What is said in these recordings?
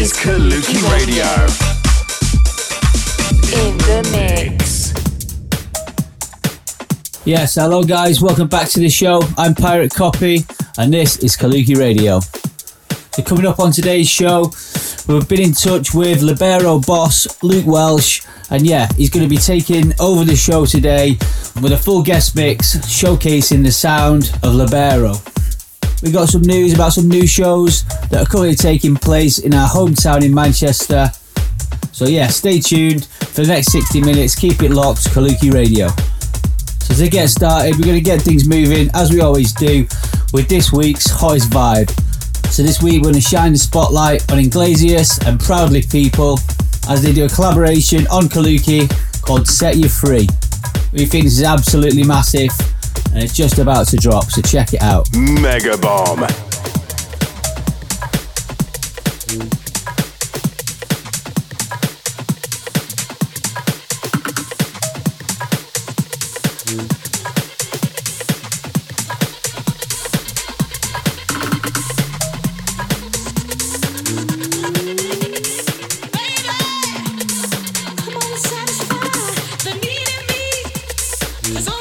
is Kaluki Radio. in the mix. Yes, hello guys, welcome back to the show. I'm Pirate Copy, and this is Kaluki Radio. So, coming up on today's show, we've been in touch with Libero boss Luke Welsh, and yeah, he's going to be taking over the show today with a full guest mix showcasing the sound of Libero. We got some news about some new shows that are currently taking place in our hometown in Manchester. So yeah, stay tuned for the next 60 minutes. Keep it locked, Kaluki Radio. So to get started, we're going to get things moving as we always do with this week's hottest vibe. So this week we're going to shine the spotlight on Iglesias and Proudly People as they do a collaboration on Kaluki called Set You Free. We think this is absolutely massive and it's just about to drop, so check it out. Mega Bomb. Come on,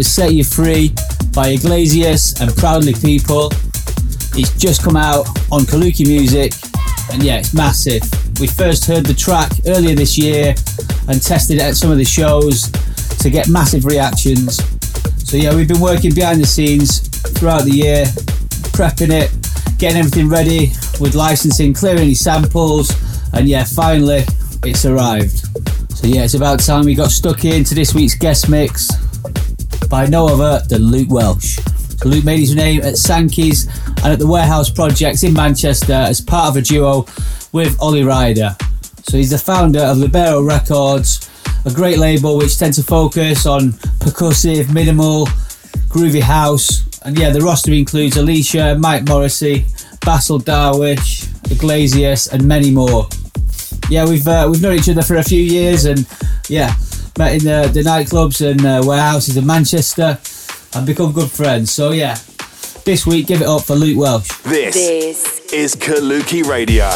was Set You Free by Iglesias and Proudly People. It's just come out on Kaluki Music, and yeah, it's massive. We first heard the track earlier this year and tested it at some of the shows to get massive reactions. So yeah, we've been working behind the scenes throughout the year, prepping it, getting everything ready with licensing, clearing any samples, and yeah, finally it's arrived. So yeah, it's about time we got stuck into this week's guest mix by no other than Luke Welsh. Luke made his name at Sankey's and at the Warehouse Projects in Manchester as part of a duo with Ollie Ryder. So he's the founder of Libero Records, a great label which tends to focus on percussive, minimal, groovy house. And yeah, the roster includes Alicia, Mike Morrissey, Basil Darwish, Iglesias, and many more. Yeah, we've uh, we've known each other for a few years, and yeah, met in the, the nightclubs and uh, warehouses in Manchester, and become good friends. So yeah, this week give it up for Luke Welsh. This, This is Kaluki Radio.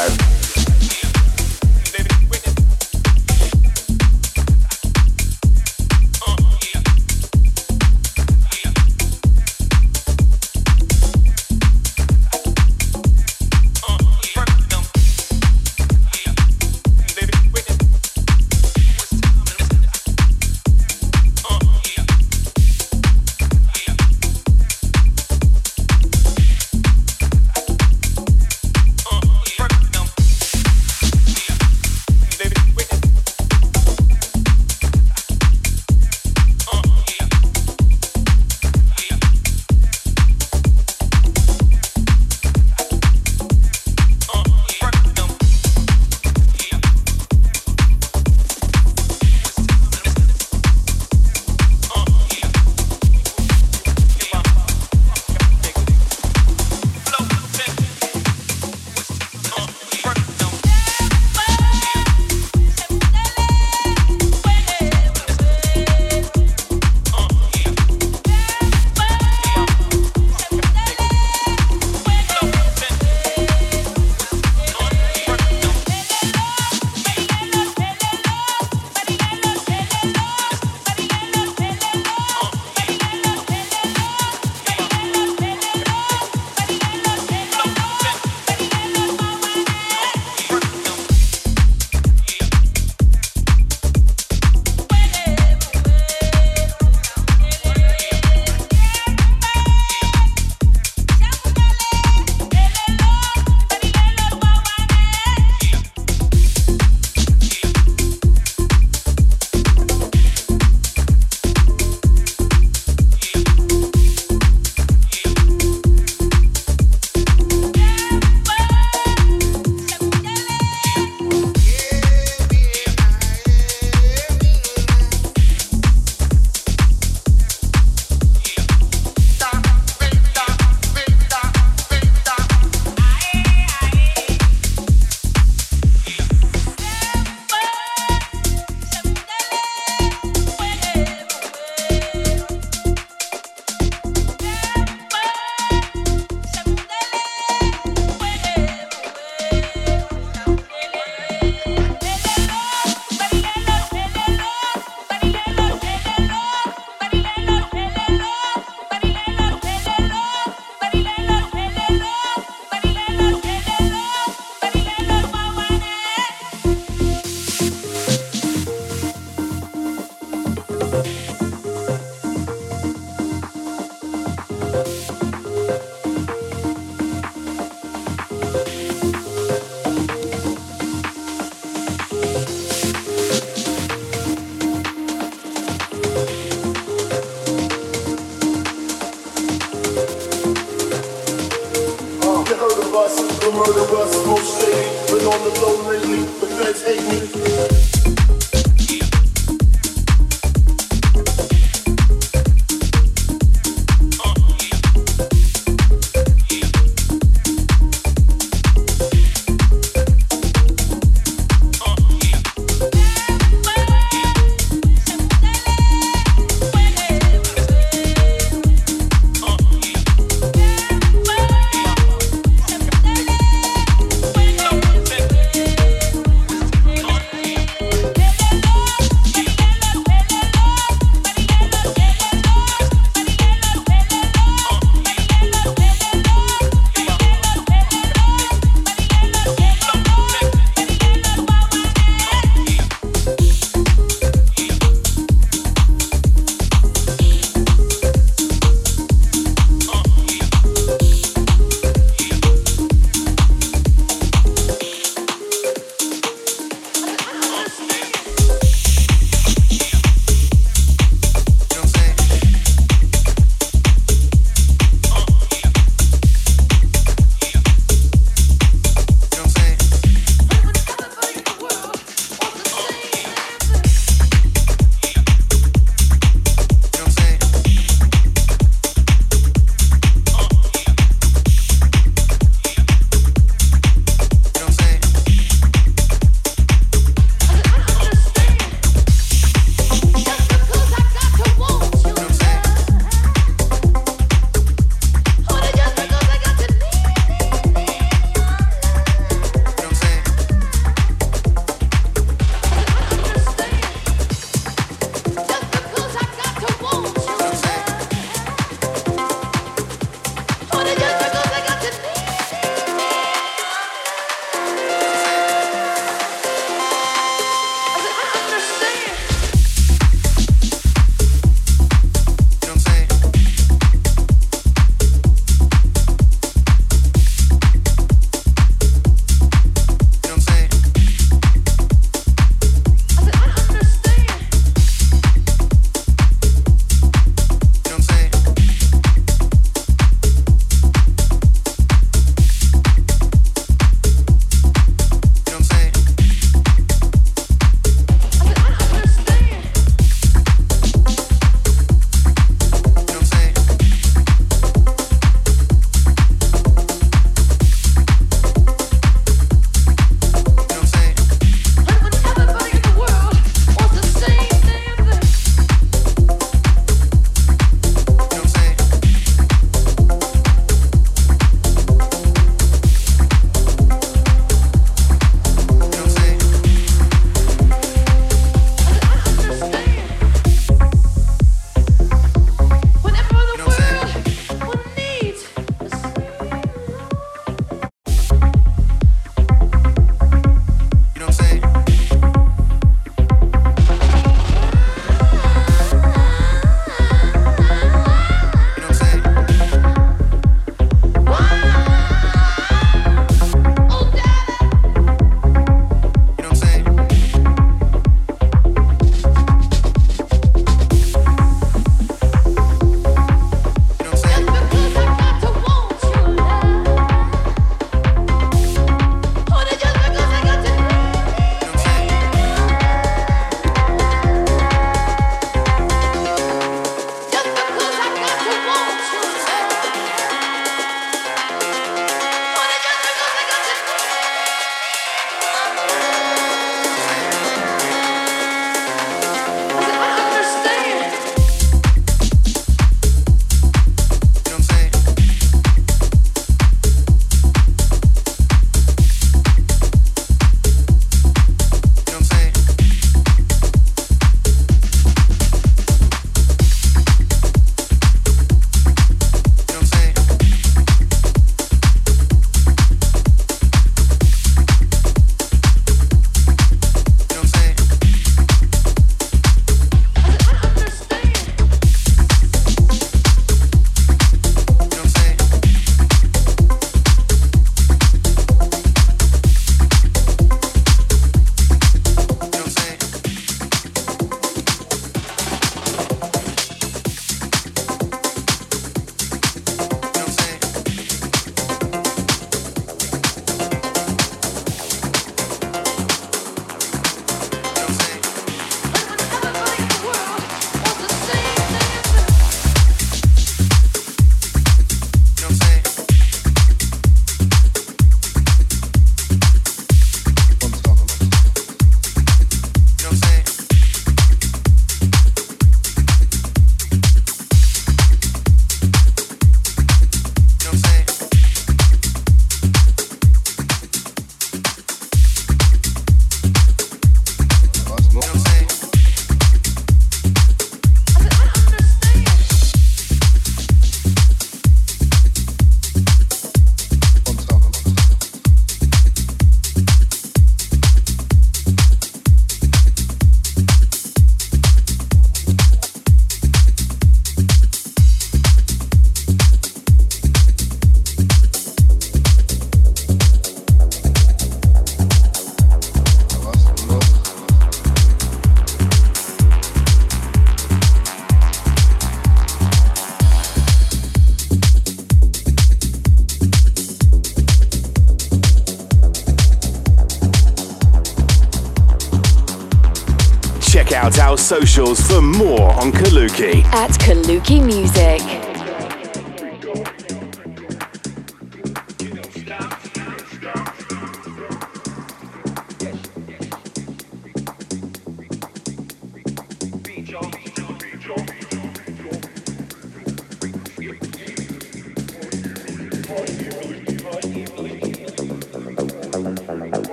Socials for more on Kaluki. At Kaluki Music.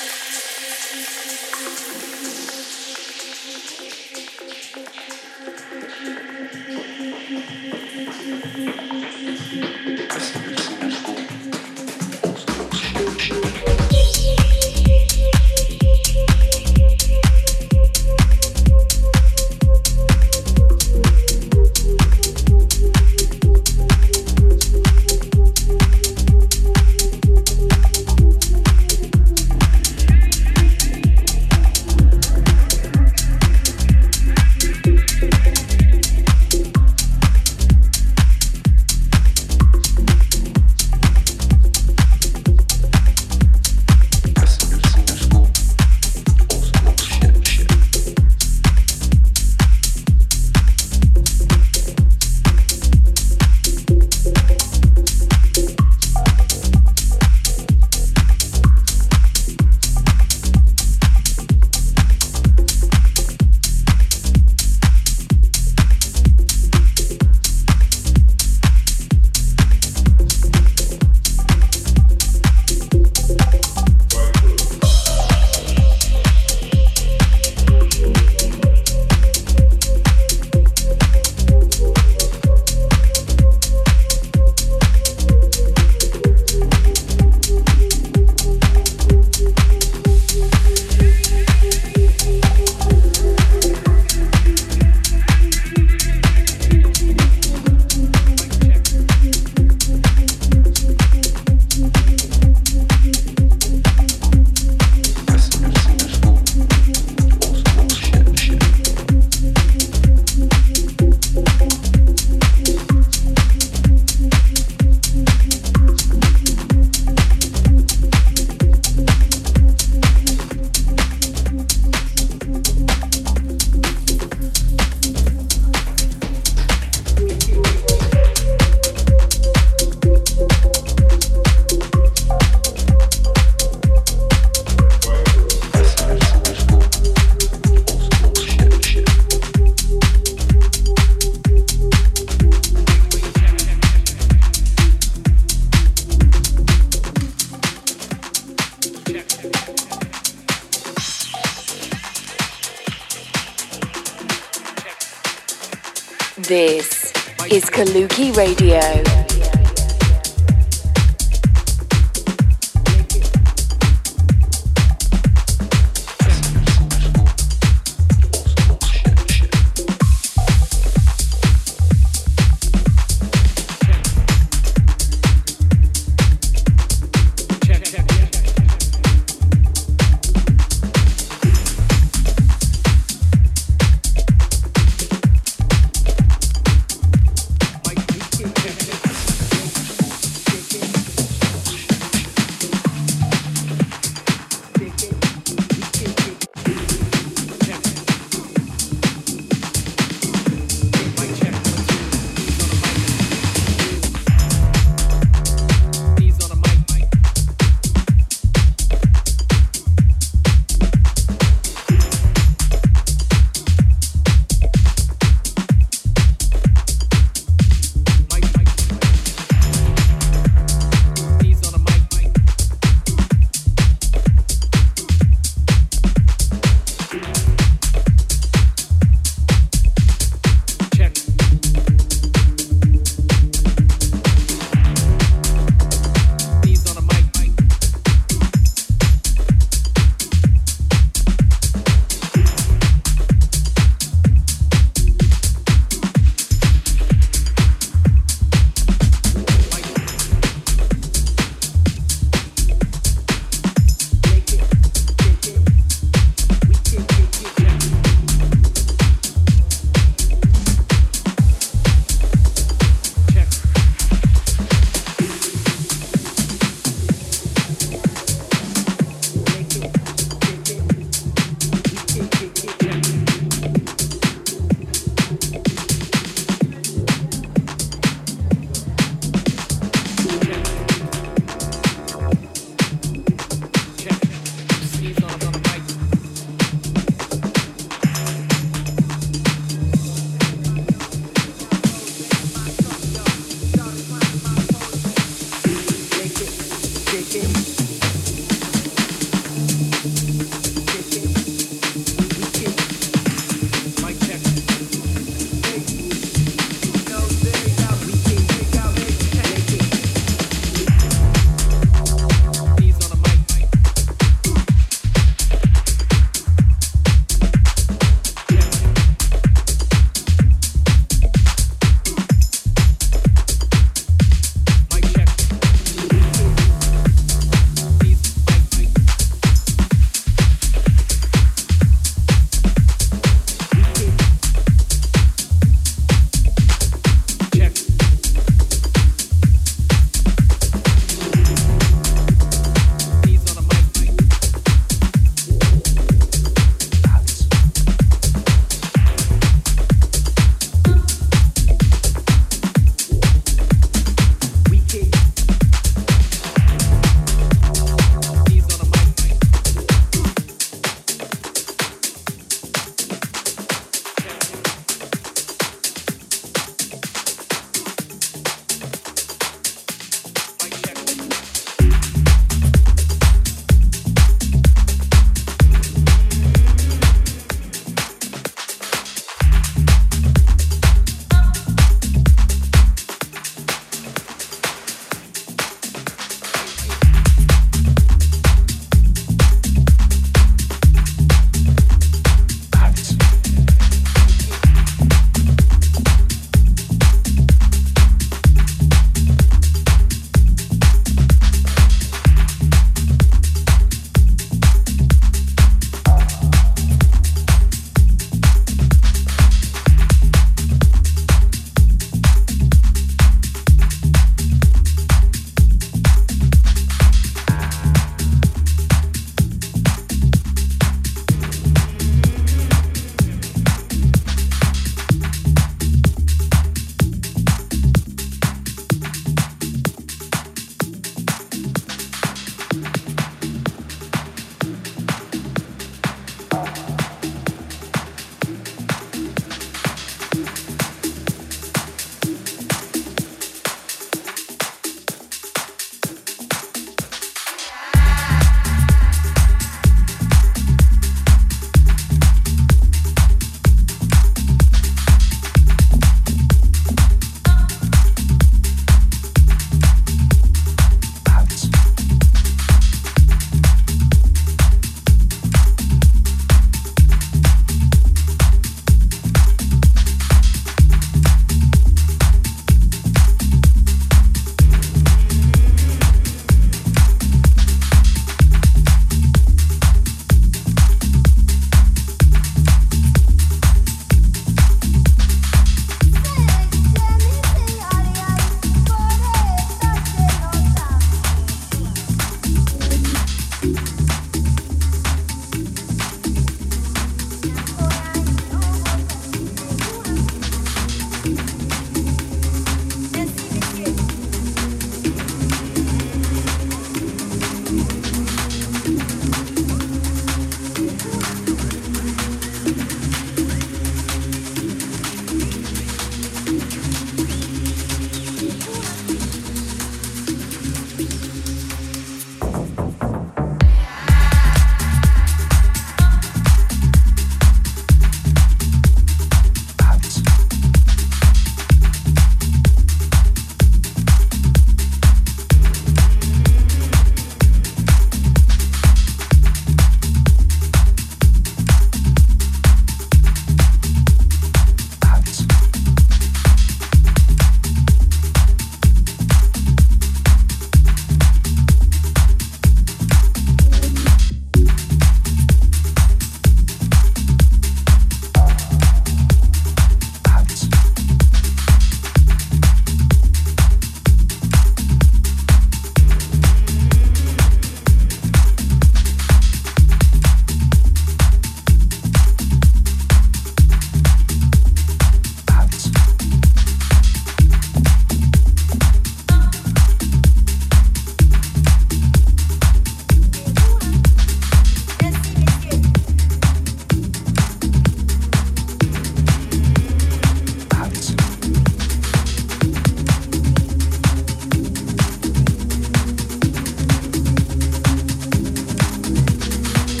Thank you.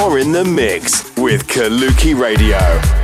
You're in the mix with Kaluki Radio.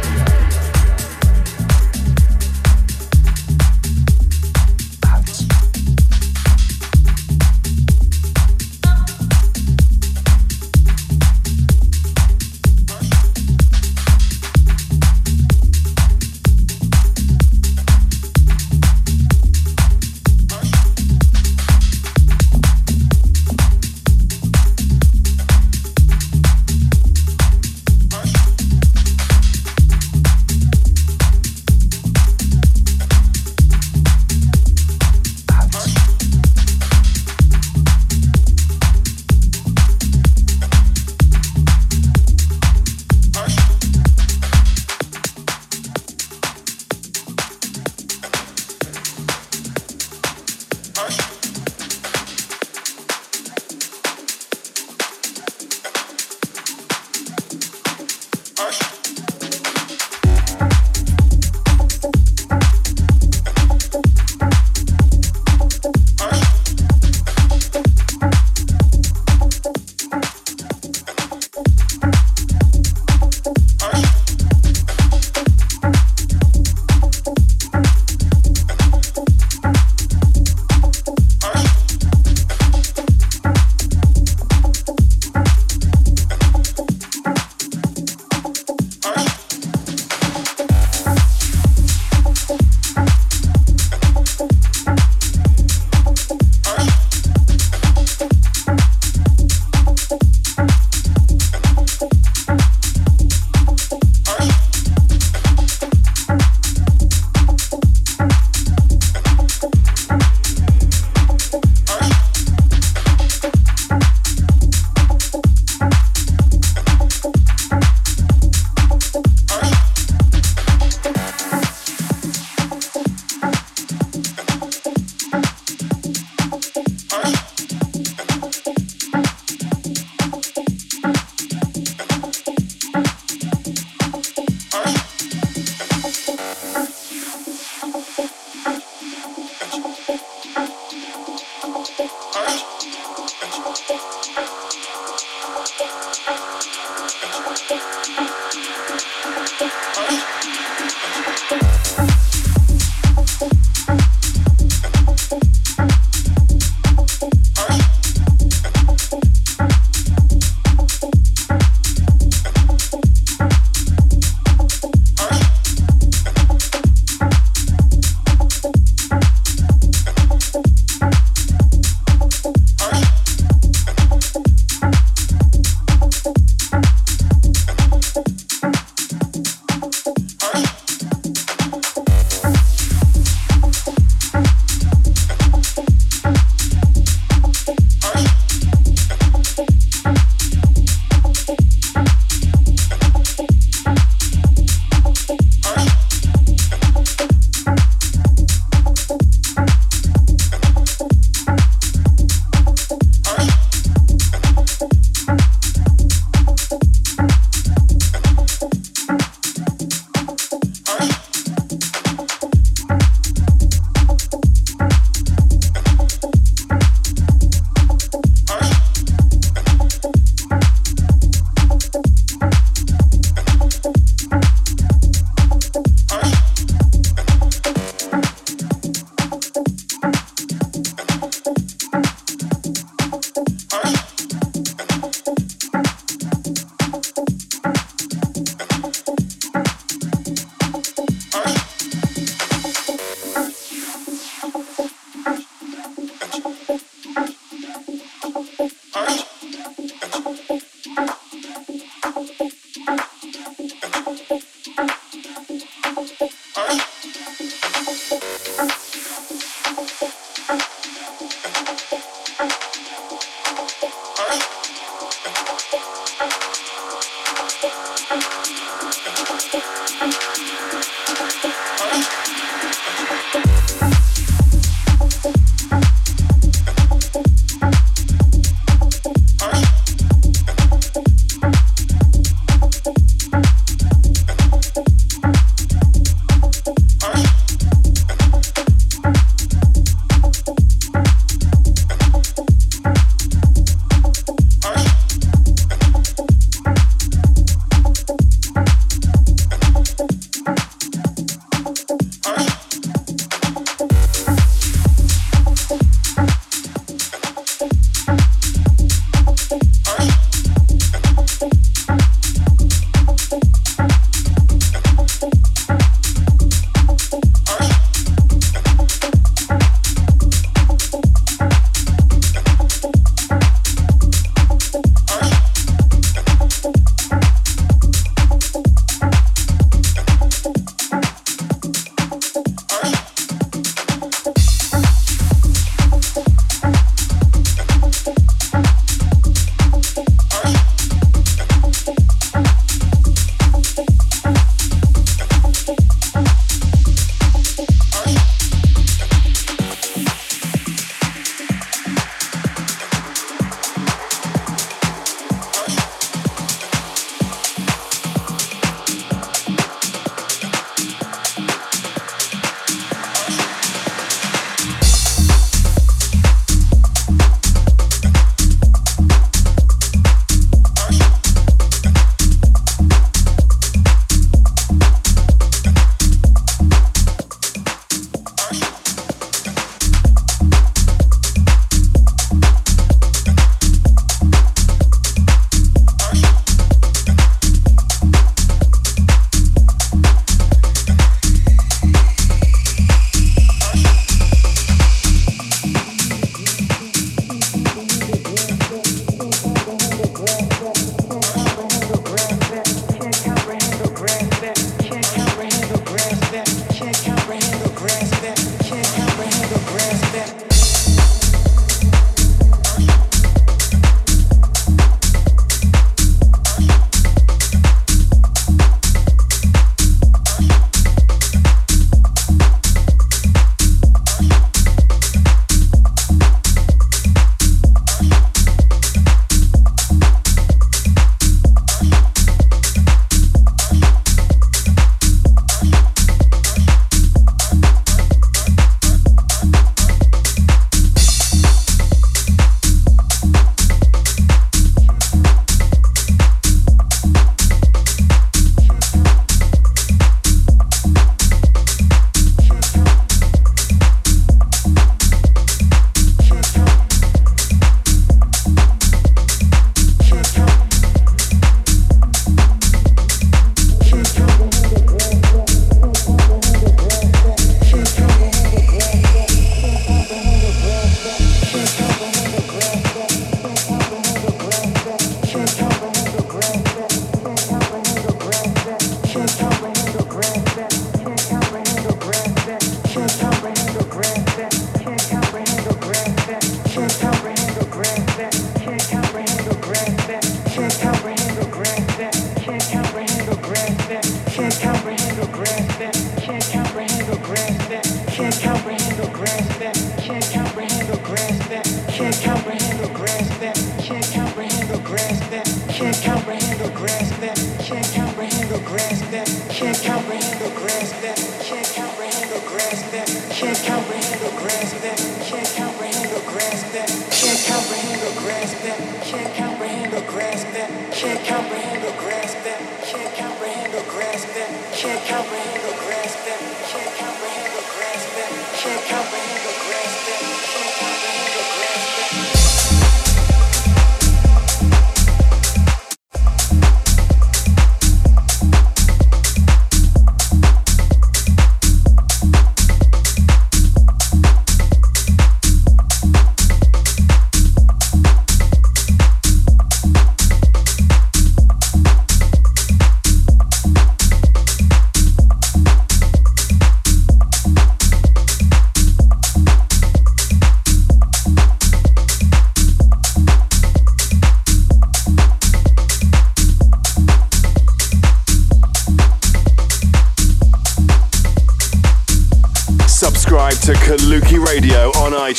Can't comprehend or grasp it. Can't comprehend or grasp it. Can't comprehend.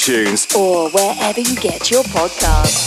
iTunes, or wherever you get your podcasts.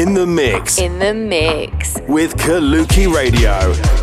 In the mix In the mix. with Kaluki Radio.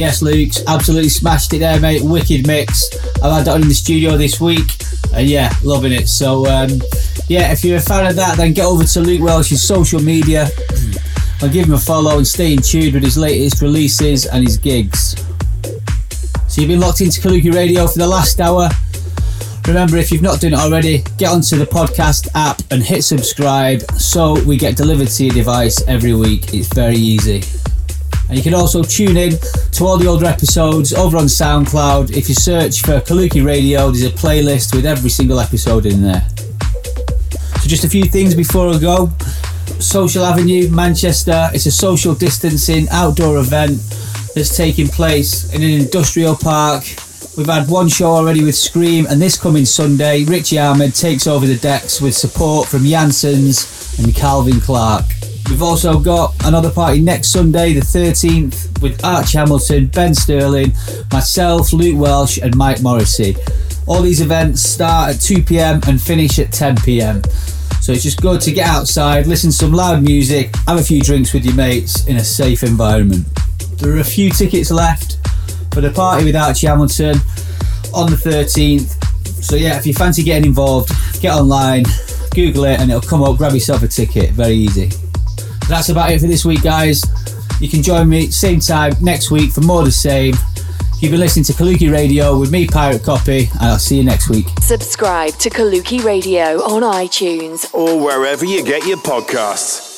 Yes, Luke's absolutely smashed it there, mate. Wicked mix. I've had that on in the studio this week, and yeah, loving it. So um, yeah, if you're a fan of that, then get over to Luke Welsh's social media and give him a follow and stay in tune with his latest releases and his gigs. So you've been locked into Kaluki Radio for the last hour. Remember, if you've not done it already, get onto the podcast app and hit subscribe so we get delivered to your device every week. It's very easy. And you can also tune in to all the older episodes over on SoundCloud. If you search for Kaluki Radio, there's a playlist with every single episode in there. So, just a few things before I go. Social Avenue, Manchester. It's a social distancing outdoor event that's taking place in an industrial park. We've had one show already with Skream, and this coming Sunday, Richie Ahmed takes over the decks with support from Janssens and Calvin Clark. We've also got another party next Sunday, the 13th, with Arch Hamilton, Ben Sterling, myself, Luke Welsh, and Mike Morrissey. All these events start at 2 pm and finish at 10 pm. So it's just good to get outside, listen to some loud music, have a few drinks with your mates in a safe environment. There are a few tickets left for the party with Archie Hamilton on the 13th. So yeah, if you fancy getting involved, get online, Google it, and it'll come up. Grab yourself a ticket. Very easy. That's about it for this week, guys. You can join me same time next week for more of the same. You've been listening to Kaluki Radio with me, Pirate Copy, and I'll see you next week. Subscribe to Kaluki Radio on iTunes Or wherever you get your podcasts.